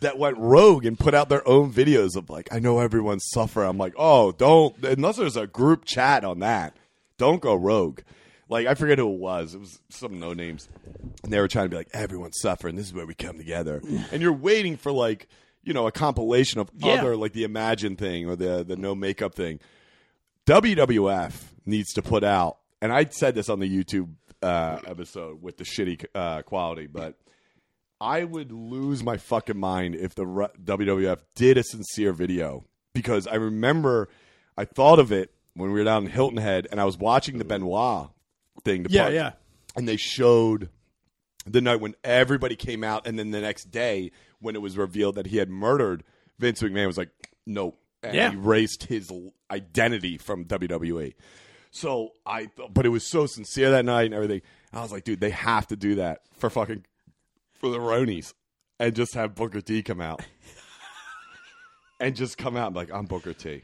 that went rogue and put out their own videos of like, I know everyone's suffering. I'm like, oh, don't unless there's a group chat on that, don't go rogue. Like I forget who it was. It was some no names, and they were trying to be like, everyone's suffering. This is where we come together. and you're waiting for like you know a compilation of Yeah. other like the Imagine thing or the the no makeup thing. WWF needs to put out, and I said this on the YouTube uh, episode with the shitty uh, quality, but I would lose my fucking mind if the WWF did a sincere video because I remember I thought of it when we were down in Hilton Head and I was watching the Benoit thing. The Yeah, yeah. And they showed the night when everybody came out, and then the next day when it was revealed that he had murdered Vince McMahon was like, nope, and Yeah. erased his identity from WWE. So I, th- but it was so sincere that night and everything. I was like, dude, they have to do that for fucking for the Ronies and just have Booker T come out and just come out and be like, I'm Booker T.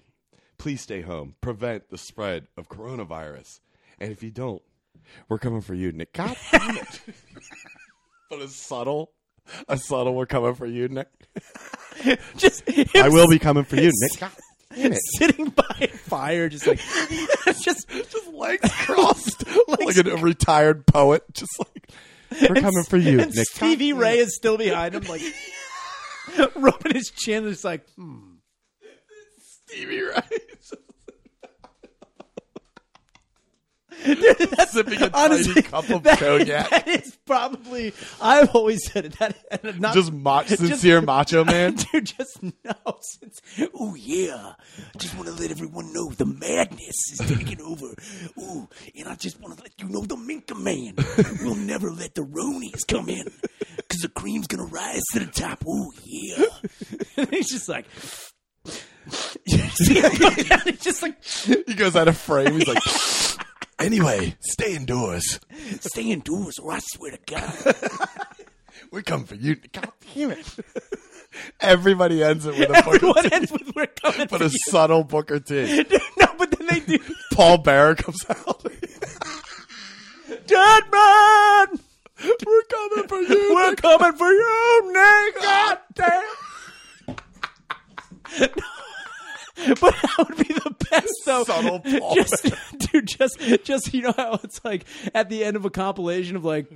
Please stay home. Prevent the spread of coronavirus. And if you don't, we're coming for you, Nick. God damn it. but a subtle, a subtle, we're coming for you, Nick. Just I will be coming for you, Nick. God. sitting by a fire, just like just Just legs crossed. like a retired poet. Just like, we're coming for you, and Nick. Stevie Ray is still behind him, like rubbing his chin. It's like, hmm. Stevie Ray. That's Sipping a honestly, tiny cup of that- cognac. That is probably. I've always said it. That and not Just mach- sincere macho man. Dude, just no. Since, oh yeah, just want to let everyone know the madness is taking over. Ooh, and I just want to let you know the Minka Man will never let the Ronies come in because the cream's gonna rise to the top. Oh yeah, and he's just like. He's just like He goes out of frame. He's like, anyway, stay indoors. stay indoors, or I swear to God, We're coming for you. God damn it. Everybody ends it with a Booker everyone T, ends with "We're coming but for a you." subtle Booker T. no, but then they do. Paul Bearer comes out. Dead man, We're coming for you. we're coming for you, Nick. God damn. But that would be the best though. Subtle Paul Just, dude, just, just you know how it's like at the end of a compilation of like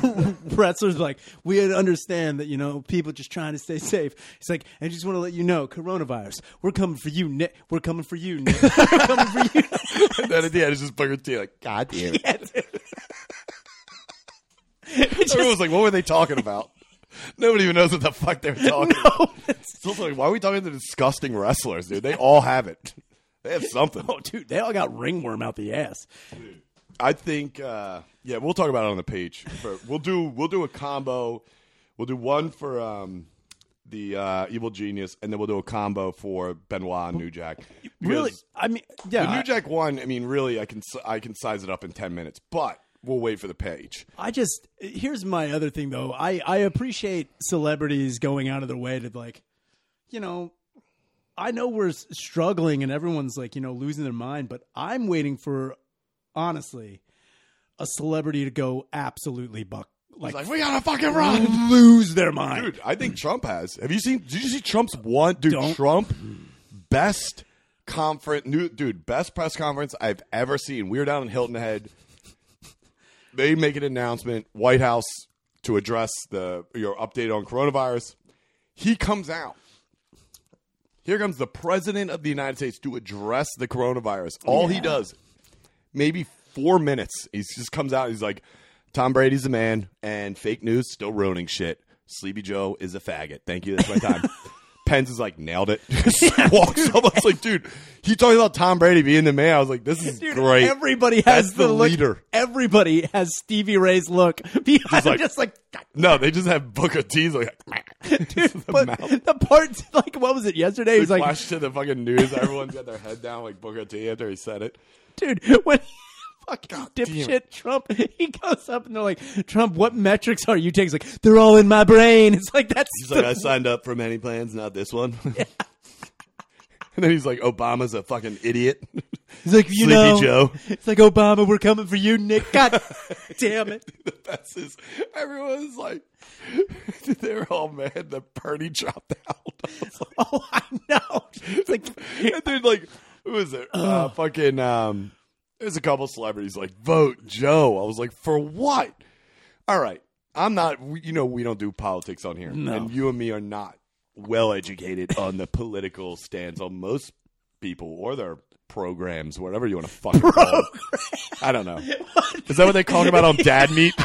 wrestlers, like we understand that you know people just trying to stay safe. It's like I just want to let you know, coronavirus, we're coming for you, Nick. We're coming for you, Nick. We're coming for you. and then at the end, it's just Booker T. Like, God damn it. Yeah. It's just- Everyone's like, what were they talking about? Nobody even knows what the fuck they're talking about. No, it's- also like, why are we talking to disgusting wrestlers, dude? They all have it. They have something. oh, dude, they all got ringworm out the ass. I think, uh, yeah, we'll talk about it on the page. For, we'll do we'll do a combo. We'll do one for um, the uh, Evil Genius, and then we'll do a combo for Benoit and New Jack. Really? I mean, yeah. the New Jack one. I mean, really, I can I can size it up in ten minutes, but we'll wait for the page. I just here's my other thing though. I I appreciate celebrities going out of their way to like, you know, I know we're struggling and everyone's like, you know, losing their mind, but I'm waiting for honestly a celebrity to go absolutely buck like, Like we gotta fucking run. lose their mind. Dude, I think Trump has. Have you seen? Did you see Trump's one? Dude, Don't. Trump best conference. New dude, best press conference I've ever seen. We were down in Hilton Head. They make an announcement. White House to address the your update on coronavirus. He comes out. Here comes the president of the United States to address the coronavirus. All he does, maybe four minutes. He just comes out. He's like, "Tom Brady's the man, and fake news still ruining shit. Sleepy Joe is a faggot. Thank you. That's my time." Pence is like, nailed it. Just walks up. I was like, dude, he talking about Tom Brady being the man. I was like, this is Dude, great. Everybody has That's the look, leader. Everybody has Stevie Ray's look. Behind like- just like no, they just have Booker T's like, dude, but the part like what was it yesterday? He was like, flash to the fucking news. Everyone's got their head down like Booker T after he said it. dude, when fucking damn dipshit Trump, he goes up and they're like, Trump, what metrics are you taking? He's like, they're all in my brain. It's like that's He's like, I signed up for many plans, not this one. and then he's like, Obama's a fucking idiot. he's like, you Sleepy know, Joe. It's like Obama, we're coming for you, Nick. God damn it. the best is everyone's like, they're all mad that Bernie dropped out. I like, Oh, I know. It's like, and then like, who was it? Uh, fucking, um, there's a couple celebrities like, vote Joe. I was like, for what? All right. I'm not, you know, we don't do politics on here. No. And you and me are not well educated on the political stance on most people or their programs, whatever you want to call them. I don't know. Is that what they talk about on Dad Meat?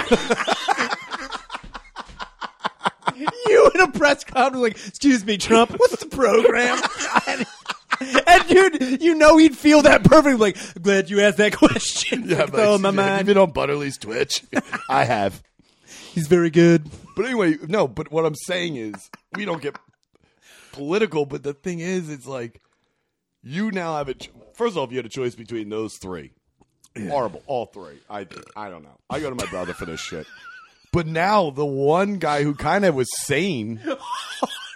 you in a press conference, like, excuse me, Trump, what's the program? and, dude, you know he'd feel that perfectly. Like, I'm glad you asked that question. Yeah, Like, oh, my mind. been on Butterly's Twitch? I have. He's very good. But anyway, no, but what I'm saying is we don't get political, but the thing is, it's like you now have a ch- first of all, if you had a choice between those three, horrible, all three. I I don't know. I go to my brother for this shit. But now the one guy who kind of was sane,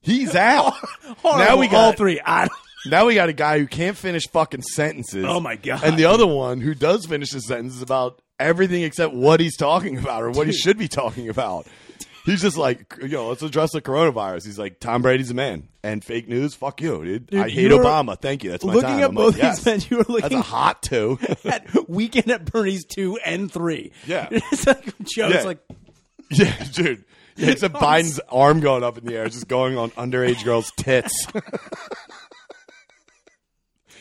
he's out. now we got all three. I, Now we got a guy who can't finish fucking sentences. Oh, my God. And the other one who does finish his sentences about everything except what he's talking about or what he should be talking about. He's just like, you know, let's address the coronavirus. He's like, Tom Brady's a man, and fake news, fuck you, dude. Dude, I hate Obama. Thank you. That's my looking time. at I'm both like, yes. these men, you were That's looking a hot two. at Weekend at Bernie's two and three. Yeah. it's like Joe's Yeah. like, yeah, dude. Yeah, a Biden's arm going up in the air, just going on underage girls' tits.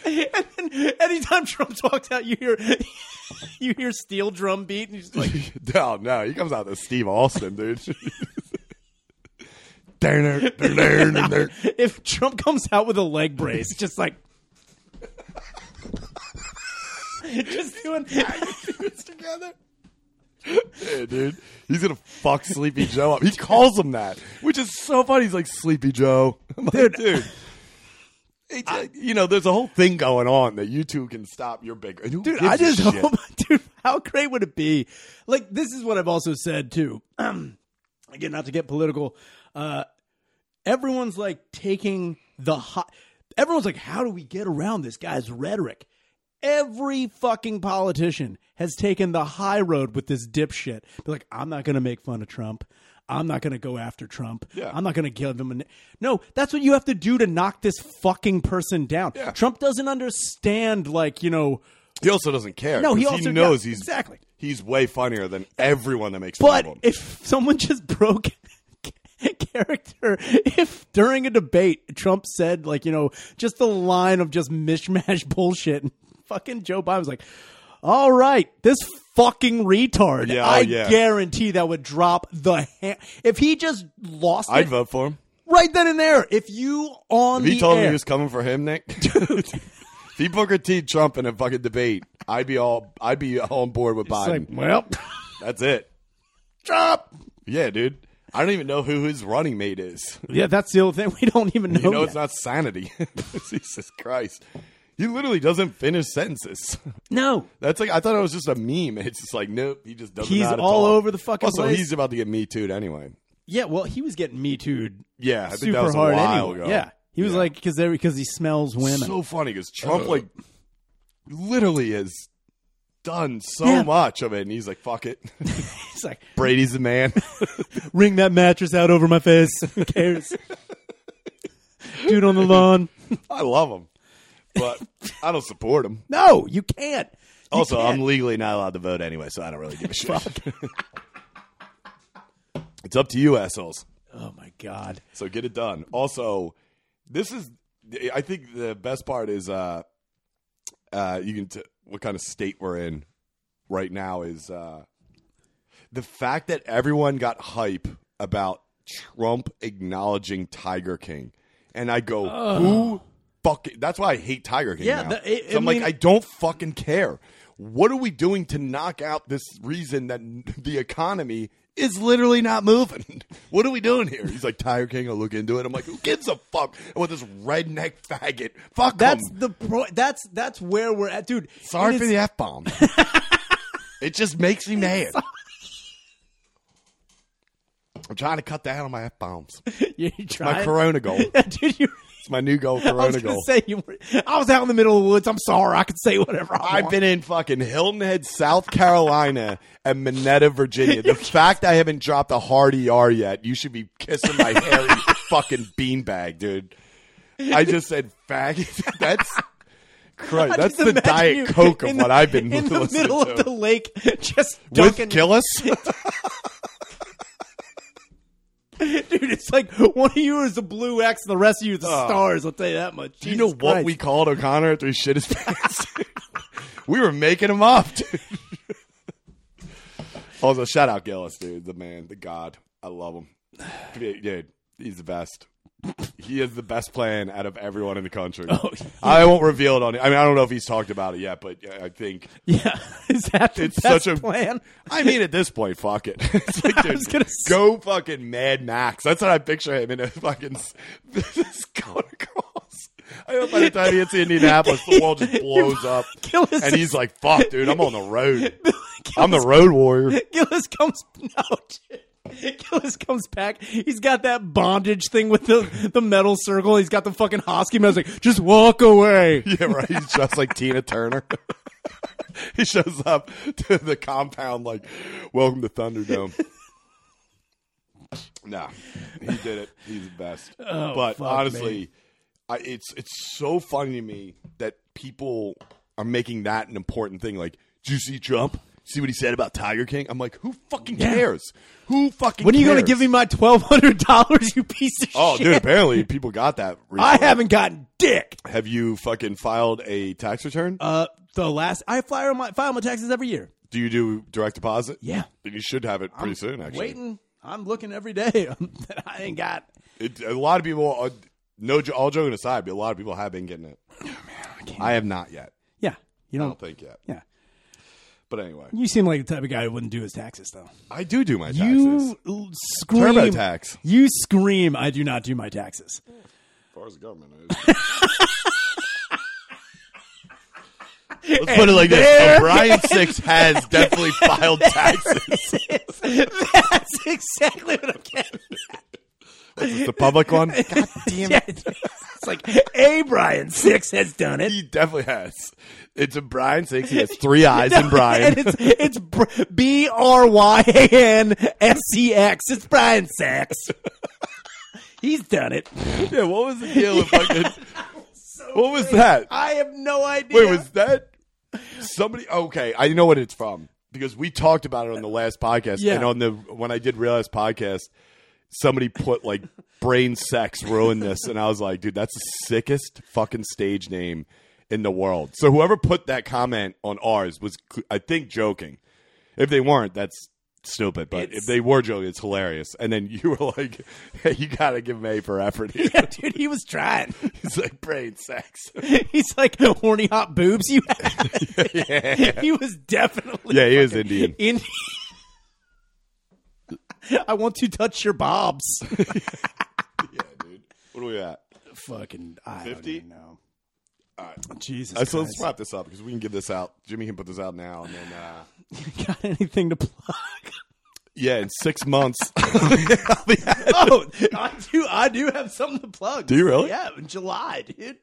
and then anytime Trump talks out, you hear you hear steel drum beat, and he's like, no, oh, no, he comes out to Steve Austin, dude. If Trump comes out with a leg brace, just like. just doing together. Yeah, dude. He's gonna fuck Sleepy Joe up. He calls him that, which is so funny. He's like Sleepy Joe, like, Dude. dude. Like, you know, there's a whole thing going on that you two can stop your big. dude I just hope dude how great would it be like this is what i've also said too again not to get political uh everyone's like taking the hot everyone's like how do we get around this guy's rhetoric every fucking politician has taken the high road with this dipshit be like i'm not gonna make fun of trump I'm not going to go after Trump. Yeah. I'm not going to give him a. na- No, that's what you have to do to knock this fucking person down. Yeah. Trump doesn't understand, like, you know, He also doesn't care. No, he also- knows yeah, he's exactly. He's way funnier than everyone that makes fun But of him. if someone just broke character, if during a debate Trump said like you know just the line of just mishmash bullshit, and fucking Joe Biden was like, "All right, this fucking retard. Yeah, oh, I yeah. guarantee that would drop the ha- if he just lost I'd it vote for him. right then and there. If you on If he told me he was coming for him, Nick. if he Booker T Trump in a fucking debate, I'd be all I'd be all on board with it's Biden. like, well, That's it. Trump. Yeah, dude. I don't even know who his running mate is. yeah, that's the only thing we don't even know. You know, yet. it's not sanity. Jesus Christ. He literally doesn't finish sentences. no. That's like I thought it was just a meme. It's just like nope, he just doesn't. He's know how to all over the fucking place. Also, place. he's about to get me too anyway. Yeah, well, he was getting me too Yeah, I think super that was a hard while anyway. ago. Yeah, he was Yeah. like because because he smells women. So funny because Trump like literally has done so Yeah. much of it, and he's like, "Fuck it." He's like, Brady's the man. ring that mattress out over my face. Who cares? Dude on the lawn. I love him, but I don't support him. No, you can't. You Also, can't. I'm legally not allowed to vote anyway, so I don't really give a shit. it's up to you, assholes. Oh my god. So get it done. Also, this is I think the best part is uh uh you can t- what kind of state we're in right now is uh the fact that everyone got hype about Trump acknowledging Tiger King. And I go, who fucking that's why I hate Tiger King Yeah, now. the- it- so I'm I like I don't fucking care. What are we doing to knock out this reason that the economy is literally not moving? What are we doing here? He's like, Tiger King, I'll look into it. I'm like, who gives a fuck? With this redneck faggot, fuck That's him. the pro- that's that's where we're at, dude. Sorry for is- the f bomb. it just makes me mad. I'm trying to cut down on my f bombs. you My? Corona goal. dude. You, My new goal. I was Corona goal. say you were. I was out in the middle of the woods. I'm sorry. I could say whatever. I I've want. been in fucking Hilton Head, South Carolina, and Minetta, Virginia. The fact I haven't dropped a hard ER yet, you should be kissing my hairy fucking beanbag, dude. I just said faggot. That's Christ. I That's the Diet Coke of what the- I've been in the middle to. of the lake, just With. Gillis? Dude, it's like one of you is the blue X, and the rest of you is the oh. stars. I'll tell you that much. Oh. Do you know Jesus what Christ. we called O'Connor after he shit his pants? we were making him up, dude. also, shout out Gillis, dude. The man, the god. I love him. Dude, he's the best. He is the best plan out of everyone in the country. Oh, I won't reveal it on. I mean, I don't know if he's talked about it yet, but I think. Yeah, is that the It's best such a- plan? I mean, at this point, fuck it. It's like, dude, was gonna say- go fucking Mad Max. That's what I picture him in a fucking this going across. I hope by the time he hits Indianapolis, the wall just blows up, Gillis and he's like, "Fuck, dude, I'm on the road. I'm the road warrior." Gillis comes no. Gillis comes back. He's got that bondage thing with the, the metal circle. He's got the fucking Hosky mask. Like, just walk away. Yeah, right. He's just like Tina Turner. he shows up to the compound like, "Welcome to Thunderdome." nah, he did it. He's the best. Oh, but Oh, fuck honestly, I, it's it's so funny to me that people are making that an important thing. Like, did you see Trump? See what he said about Tiger King? I'm like, who fucking cares? Who fucking? When are you going to cares? give me my twelve hundred dollars? You piece of shit? Oh, shit! dude! Apparently, people got that. I recently. haven't gotten dick. Have you fucking filed a tax return? Uh, the last I file my file my taxes every year. Do you do direct deposit? Yeah. Then you should have it pretty soon. Actually, Waiting. I'm looking every day. that I ain't got. It, a lot of people. Uh, no, jo- all joking aside, but a lot of people have been getting it. I have not yet. Yeah, you I don't. don't think yet. Yeah, But anyway, you seem like the type of guy who wouldn't do his taxes though. I do do my taxes. You l- scream. TurboTax. You scream. I do not do my taxes. As far as the government is. Let's put it like this: O'Brien Six has definitely filed taxes. That's exactly what I'm getting. Is the public one? God damn Yeah, it's like, hey, Brian Six has done it. He definitely has. It's a Brian Six. He has three eyes in Brian. And it's it's B R Y A N S E X. It's Brian Six. He's done it. yeah, what was the deal with fucking? What was that? I have no idea. Wait, was that somebody? Okay, I know what it's from because we talked about it on the last podcast, Yeah. and on the when I did realize podcast, somebody put like brain sex ruined this, and I was like, dude, that's the sickest fucking stage name in the world. So whoever put that comment on ours was, I think, joking. If they weren't, that's stupid. But It's- if they were joking, it's hilarious. And then you were like, hey, "You got to give him A for effort." Here. Yeah, dude, he was trying. He's like brain sex. He's like the horny hot boobs you had. He was definitely Yeah, he was Indian. Indian. I want to touch your bobs. yeah, dude. What are we at? Fucking I 50? don't know. All right. Jesus. Uh, so let's wrap this up because we can give this out. Jimmy can put this out now, and then uh, Got anything to plug? yeah, in six months. oh, I do. I do have something to plug. Do you really? Yeah, in July, dude.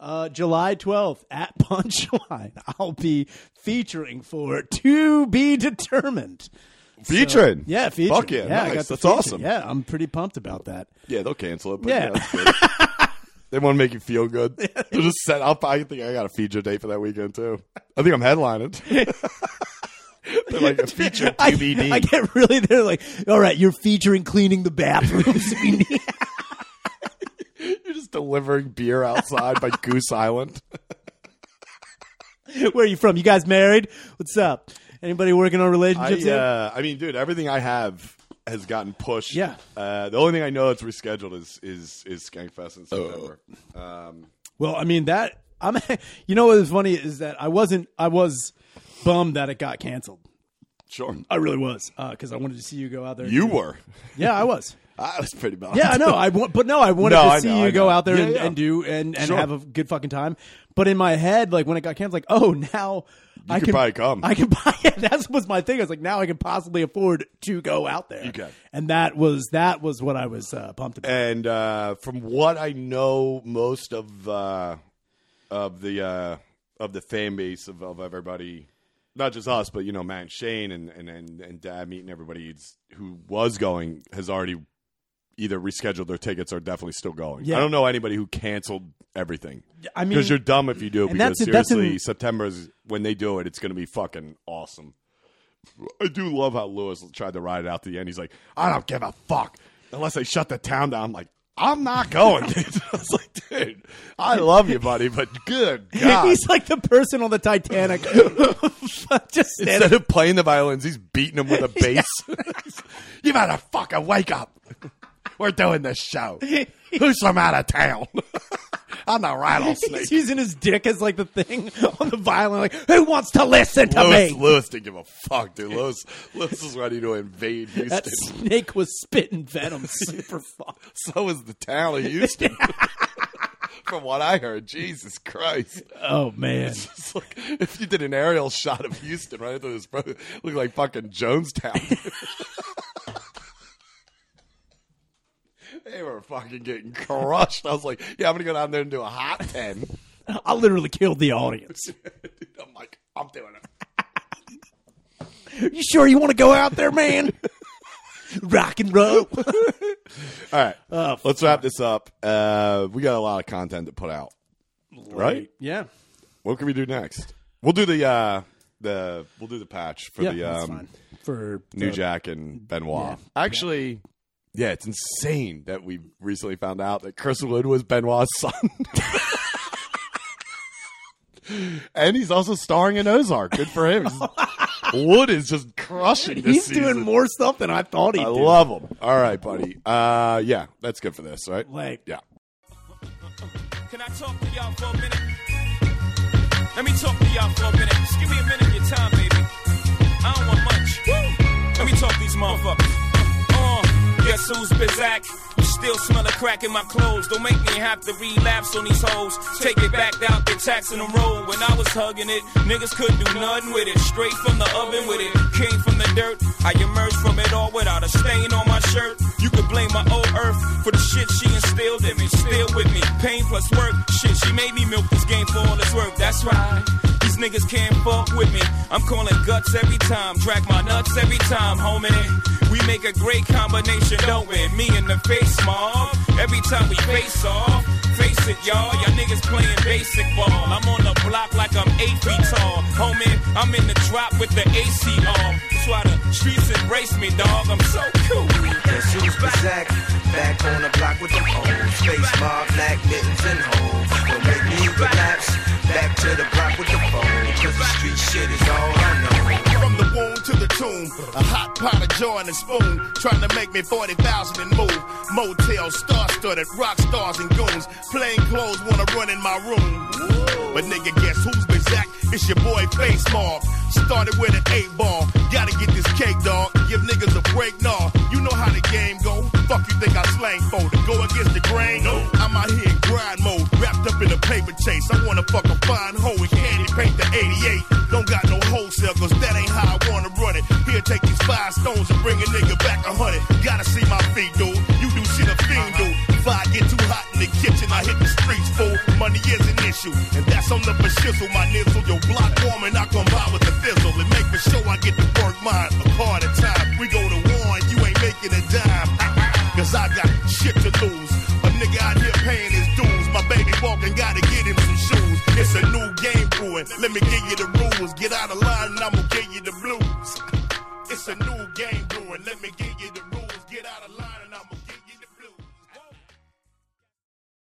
Uh, July 12th at Punchline, I'll be featuring for To Be Determined. Featuring, Yeah, featuring. Fuck yeah, I nice. That's feature. awesome. Yeah, I'm pretty pumped about that. Yeah, they'll cancel it. But Yeah. yeah, that's good. they want to make you feel good. They'll just set up. I think I got a feature date for that weekend too. I think I'm headlining. They're like a feature I, TBD. I get really, they're like, all right, you're featuring cleaning the bathrooms. You're just delivering beer outside by Goose Island. Where are you from? You guys married? What's up? Anybody working on I, relationships? yet? uh, I mean, dude, everything I have has gotten pushed. Yeah. Uh, the only thing I know that's rescheduled is is is Skankfest in September. Um, Well, I mean that I'm. You know what is funny is that I wasn't. I was bummed that it got canceled. sure. I really was because I wanted to see you go out there. You do- were. Yeah, I was. I was pretty bummed. Yeah, I know. I want, but no, I wanted No, to I see know, you I go know. out there Yeah, and, yeah. and do and, and Sure. have a good fucking time. But in my head, like when it got canceled, like oh now I could can probably come. I can buy. it. that was my thing. I was like now I can possibly afford to go out there. You can. and that was that was what I was uh, pumped about. And uh, from what I know, most of uh, of the uh, of the fan base of, of everybody, not just us, but you know, Matt and Shane and and and, and Dad meeting everybody who was going has already either rescheduled their tickets or definitely still going. Yeah. I don't know anybody who canceled everything. I mean, Because you're dumb if you do. Because that's- that's seriously, in- September is when they do it. It's going to be fucking awesome. I do love how Lewis tried to ride it out to the end. He's like, I don't give a fuck unless they shut the town down. I'm like, I'm not going. Dude. I was like, dude, I love you, buddy, but good God. He's like the person on the Titanic, just. Instead of playing the violins, he's beating them with a bass. you better fucking wake up. We're doing this show. Who's from out of town? I'm the rattlesnake. He's using his dick as like the thing on the violin. Like, who wants to listen to Lewis, me? Lewis didn't give a fuck, dude. Lewis, Lewis is ready to invade Houston. That snake was spitting venom super fast. So was the town of Houston. From what I heard, Jesus Christ. Oh man, like if you did an aerial shot of Houston right into this, looked like fucking Jonestown. They were fucking getting crushed. I was like, yeah, I'm gonna go down there and do a hot ten. I literally killed the audience. Dude, I'm like, I'm doing it. You sure you want to go out there, man? Rock and roll. All right, Oh, let's wrap this up. Uh, we got a lot of content to put out, right? Yeah. What can we do next? We'll do the uh, the we'll do the patch for Yeah, the um. For New the- Jack and Benoit. Yeah. Actually, yeah, it's insane that we recently found out that Chris Wood was Benoit's son. and he's also starring in Ozark. Good for him. Wood is just crushing this He's season. doing more stuff than I thought he'd I do. love him. All right, buddy. Uh, yeah, that's good for this, right? Like- yeah. Can I talk to y'all for a minute? Let me talk to y'all for a minute. Just give me a minute of your time, baby. I don't want much. Let me talk to these motherfuckers. Guess who's Bizak? You still smell a crack in my clothes. Don't make me have to relapse on these hoes. Take it back out, they taxing the road. When I was hugging it, niggas couldn't do nothing with it. Straight from the oven with it. Came from the dirt. I emerged from it all without a stain on my shirt. You could blame my old earth for the shit she instilled in me. Still with me. Pain plus work. Shit, she made me milk this game for all its work. That's right. Niggas can't fuck with me. I'm calling guts every time. Drag my nuts every time, homie. We make a great combination, don't we? Me in the face, mob. Every time we face off. Face it, y'all. Y'all niggas playing basic ball. I'm on the block like I'm eight feet tall. Homie, I'm in the drop with the AC on. That's why the streets embrace me, dog. I'm so cool. Guess who's Bazak? Back on the block with the hoes. Face mob, black mittens and hoes. Don't make me relapse. Back to the block with the phone. Cause the street shit is all I know. From the womb to the tomb, A hot pot of joy and a spoon, trying to make me 40,000 and move. Motel, star-studded, rock stars and goons. Plain clothes wanna run in my room. But nigga, guess who's been? It's your boy Face Mob. Started with an eight ball. Gotta get this cake, dog. Give niggas a break, nah. You know how the game go. Fuck you think I slang for to go against the grain? No. I'm out here in grind mode, wrapped up in a paper chase. I wanna fuck a fine hoe and candy paint the 88. Don't got no wholesale, cause that ain't how I wanna run it. Here, take these five stones and bring a nigga back a hundred. Gotta see my feet, dude. You do shit a fiend dude. If I get too hot in the kitchen, I hit the streets full. Money is an issue, and that's on the shizzle. My nizzle, your block warming, I come by with the fizzle. And make for sure I get to work mine a at a time. We go to war and you ain't making a dime. Cause I got shit to lose. A nigga out here paying his dues. My baby walking, gotta get him some shoes. It's a new game brewing. Let me give you the rules. Get out of line and I'ma a new game.